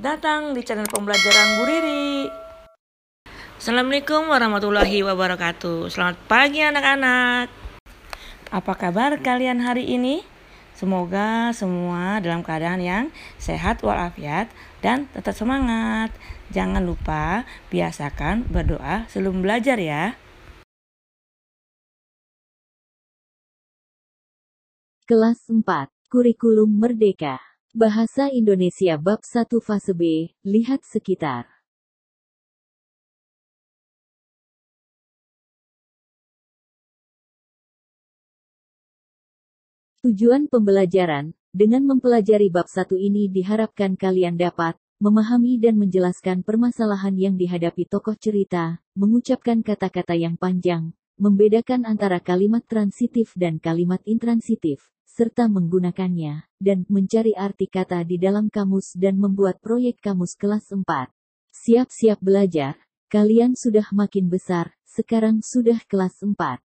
Selamat datang di channel pembelajaran Bu Riri. Assalamualaikum warahmatullahi wabarakatuh. Selamat pagi anak-anak. Apa kabar kalian hari ini? Semoga semua dalam keadaan yang sehat walafiat dan tetap semangat. Jangan lupa biasakan berdoa sebelum belajar ya. Kelas 4, Kurikulum Merdeka. Bahasa Indonesia Bab 1 Fase B, lihat sekitar. Tujuan pembelajaran, dengan mempelajari bab 1 ini diharapkan kalian dapat memahami dan menjelaskan permasalahan yang dihadapi tokoh cerita, mengucapkan kata-kata yang panjang, membedakan antara kalimat transitif dan kalimat intransitif, serta menggunakannya, dan mencari arti kata di dalam kamus dan membuat proyek kamus kelas 4. Siap-siap belajar, kalian sudah makin besar, sekarang sudah kelas 4.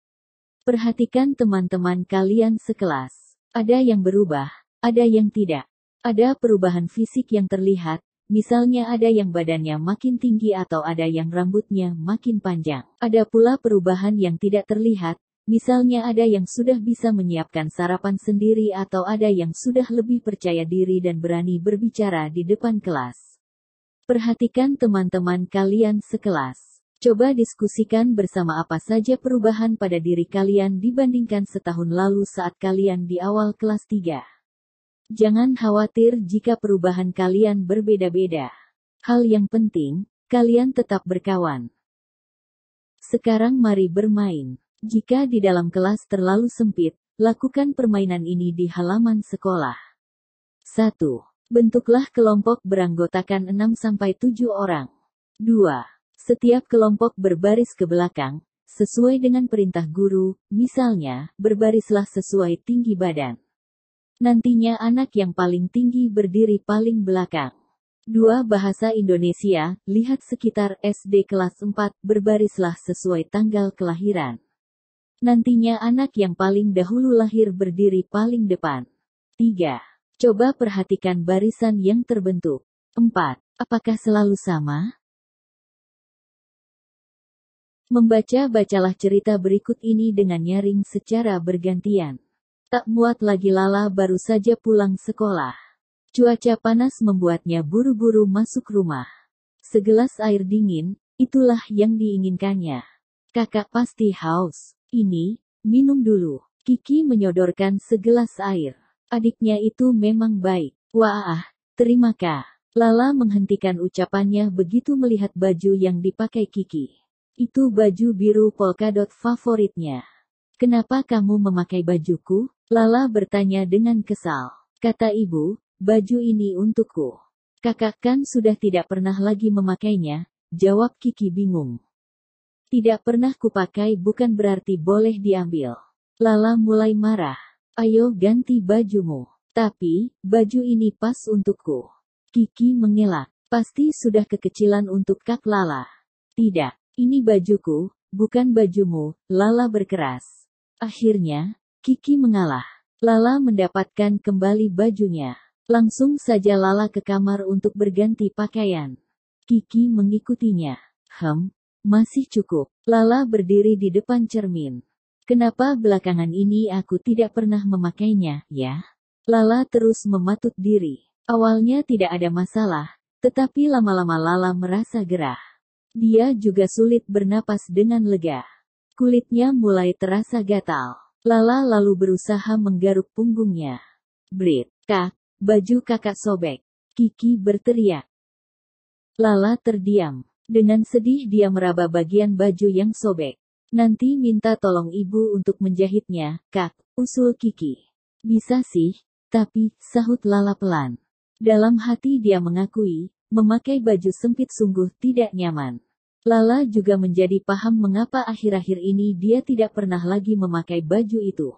Perhatikan teman-teman kalian sekelas. Ada yang berubah, ada yang tidak. Ada perubahan fisik yang terlihat, misalnya ada yang badannya makin tinggi atau ada yang rambutnya makin panjang. Ada pula perubahan yang tidak terlihat, misalnya ada yang sudah bisa menyiapkan sarapan sendiri atau ada yang sudah lebih percaya diri dan berani berbicara di depan kelas. Perhatikan teman-teman kalian sekelas. Coba diskusikan bersama apa saja perubahan pada diri kalian dibandingkan setahun lalu saat kalian di awal kelas 3. Jangan khawatir jika perubahan kalian berbeda-beda. Hal yang penting, kalian tetap berkawan. Sekarang mari bermain. Jika di dalam kelas terlalu sempit, lakukan permainan ini di halaman sekolah. 1. Bentuklah kelompok beranggotakan 6-7 orang. 2. Setiap kelompok berbaris ke belakang, sesuai dengan perintah guru, misalnya, berbarislah sesuai tinggi badan. Nantinya anak yang paling tinggi berdiri paling belakang. Dua Bahasa Indonesia, lihat sekitar SD kelas 4, berbarislah sesuai tanggal kelahiran. Nantinya anak yang paling dahulu lahir berdiri paling depan. 3. Coba perhatikan barisan yang terbentuk. 4. Apakah selalu sama? Membaca-bacalah cerita berikut ini dengan nyaring secara bergantian. Tak muat lagi Lala baru saja pulang sekolah. Cuaca panas membuatnya buru-buru masuk rumah. Segelas air dingin, itulah yang diinginkannya. Kakak pasti haus. Ini, minum dulu. Kiki menyodorkan segelas air. Adiknya itu memang baik. Wah, terima kak. Lala menghentikan ucapannya begitu melihat baju yang dipakai Kiki. Itu baju biru polkadot favoritnya. Kenapa kamu memakai bajuku? Lala bertanya dengan kesal. Kata ibu, baju ini untukku. Kakak kan sudah tidak pernah lagi memakainya, jawab Kiki bingung. Tidak pernah kupakai bukan berarti boleh diambil. Lala mulai marah. Ayo ganti bajumu. Tapi, baju ini pas untukku. Kiki mengelak. Pasti sudah kekecilan untuk Kak Lala. Tidak, ini bajuku, bukan bajumu, Lala berkeras. Akhirnya, Kiki mengalah. Lala mendapatkan kembali bajunya. Langsung saja Lala ke kamar untuk berganti pakaian. Kiki mengikutinya. Hem, masih cukup. Lala berdiri di depan cermin. Kenapa belakangan ini aku tidak pernah memakainya, ya? Lala terus mematut diri. Awalnya tidak ada masalah, tetapi lama-lama Lala merasa gerah. Dia juga sulit bernapas dengan lega. Kulitnya mulai terasa gatal. Lala lalu berusaha menggaruk punggungnya. Brit, kak, baju kakak sobek. Kiki berteriak. Lala terdiam. Dengan sedih dia meraba bagian baju yang sobek. Nanti minta tolong ibu untuk menjahitnya, kak, usul Kiki. Bisa sih, tapi, sahut Lala pelan. Dalam hati dia mengakui, memakai baju sempit sungguh tidak nyaman. Lala juga menjadi paham mengapa akhir-akhir ini dia tidak pernah lagi memakai baju itu.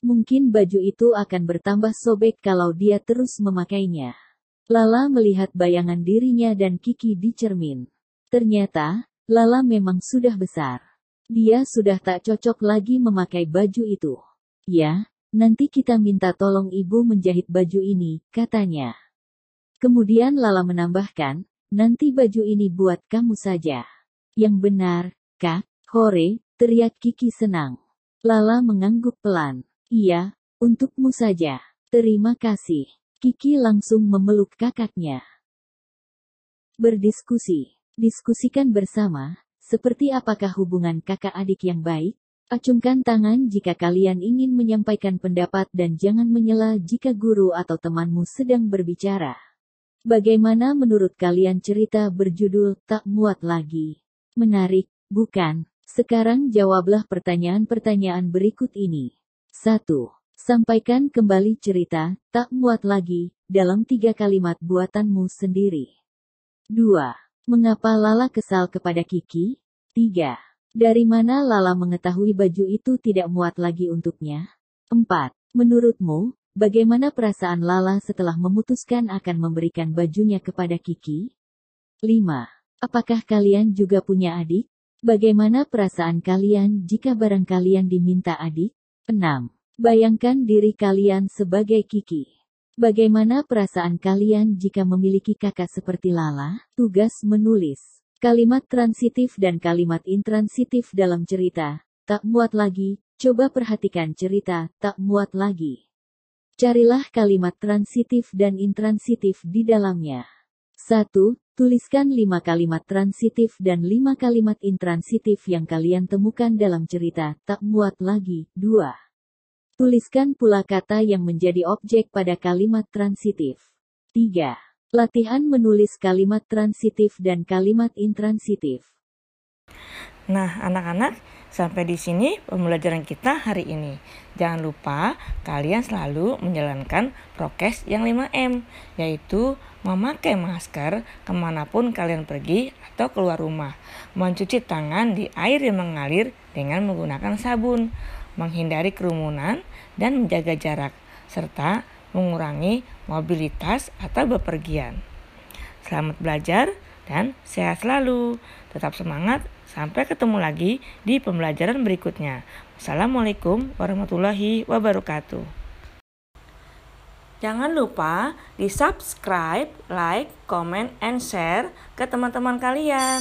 Mungkin baju itu akan bertambah sobek kalau dia terus memakainya. Lala melihat bayangan dirinya dan Kiki di cermin. Ternyata, Lala memang sudah besar. Dia sudah tak cocok lagi memakai baju itu. Ya, nanti kita minta tolong ibu menjahit baju ini, katanya. Kemudian Lala menambahkan, nanti baju ini buat kamu saja. Yang benar, kak, Hore, teriak Kiki senang. Lala mengangguk pelan. Iya, untukmu saja. Terima kasih. Kiki langsung memeluk kakaknya. Berdiskusi. Diskusikan bersama, seperti apakah hubungan kakak adik yang baik? Acungkan tangan jika kalian ingin menyampaikan pendapat dan jangan menyela jika guru atau temanmu sedang berbicara. Bagaimana menurut kalian cerita berjudul Tak Muat Lagi? Menarik, bukan? Sekarang jawablah pertanyaan-pertanyaan berikut ini. 1. Sampaikan kembali cerita, tak muat lagi, dalam tiga kalimat buatanmu sendiri. 2. Mengapa Lala kesal kepada Kiki? 3. Dari mana Lala mengetahui baju itu tidak muat lagi untuknya? 4. Menurutmu, bagaimana perasaan Lala setelah memutuskan akan memberikan bajunya kepada Kiki? 5. Apakah kalian juga punya adik? Bagaimana perasaan kalian jika barang kalian diminta adik? 6. Bayangkan diri kalian sebagai Kiki. Bagaimana perasaan kalian jika memiliki kakak seperti Lala? Tugas menulis. Kalimat transitif dan kalimat intransitif dalam cerita. Tak muat lagi, coba perhatikan cerita, tak muat lagi. Carilah kalimat transitif dan intransitif di dalamnya. 1. Tuliskan lima kalimat transitif dan lima kalimat intransitif yang kalian temukan dalam cerita, tak muat lagi. 2. Tuliskan pula kata yang menjadi objek pada kalimat transitif. 3. Latihan menulis kalimat transitif dan kalimat intransitif. Nah, anak-anak, sampai di sini pembelajaran kita hari ini. Jangan lupa kalian selalu menjalankan prokes yang 5M, yaitu memakai masker ke mana pun kalian pergi atau keluar rumah, mencuci tangan di air yang mengalir dengan menggunakan sabun, menghindari kerumunan dan menjaga jarak, serta mengurangi mobilitas atau bepergian. Selamat belajar dan sehat selalu. Tetap semangat, sampai ketemu lagi di pembelajaran berikutnya. Assalamualaikum warahmatullahi wabarakatuh. Jangan lupa di subscribe, like, comment, and share ke teman-teman kalian.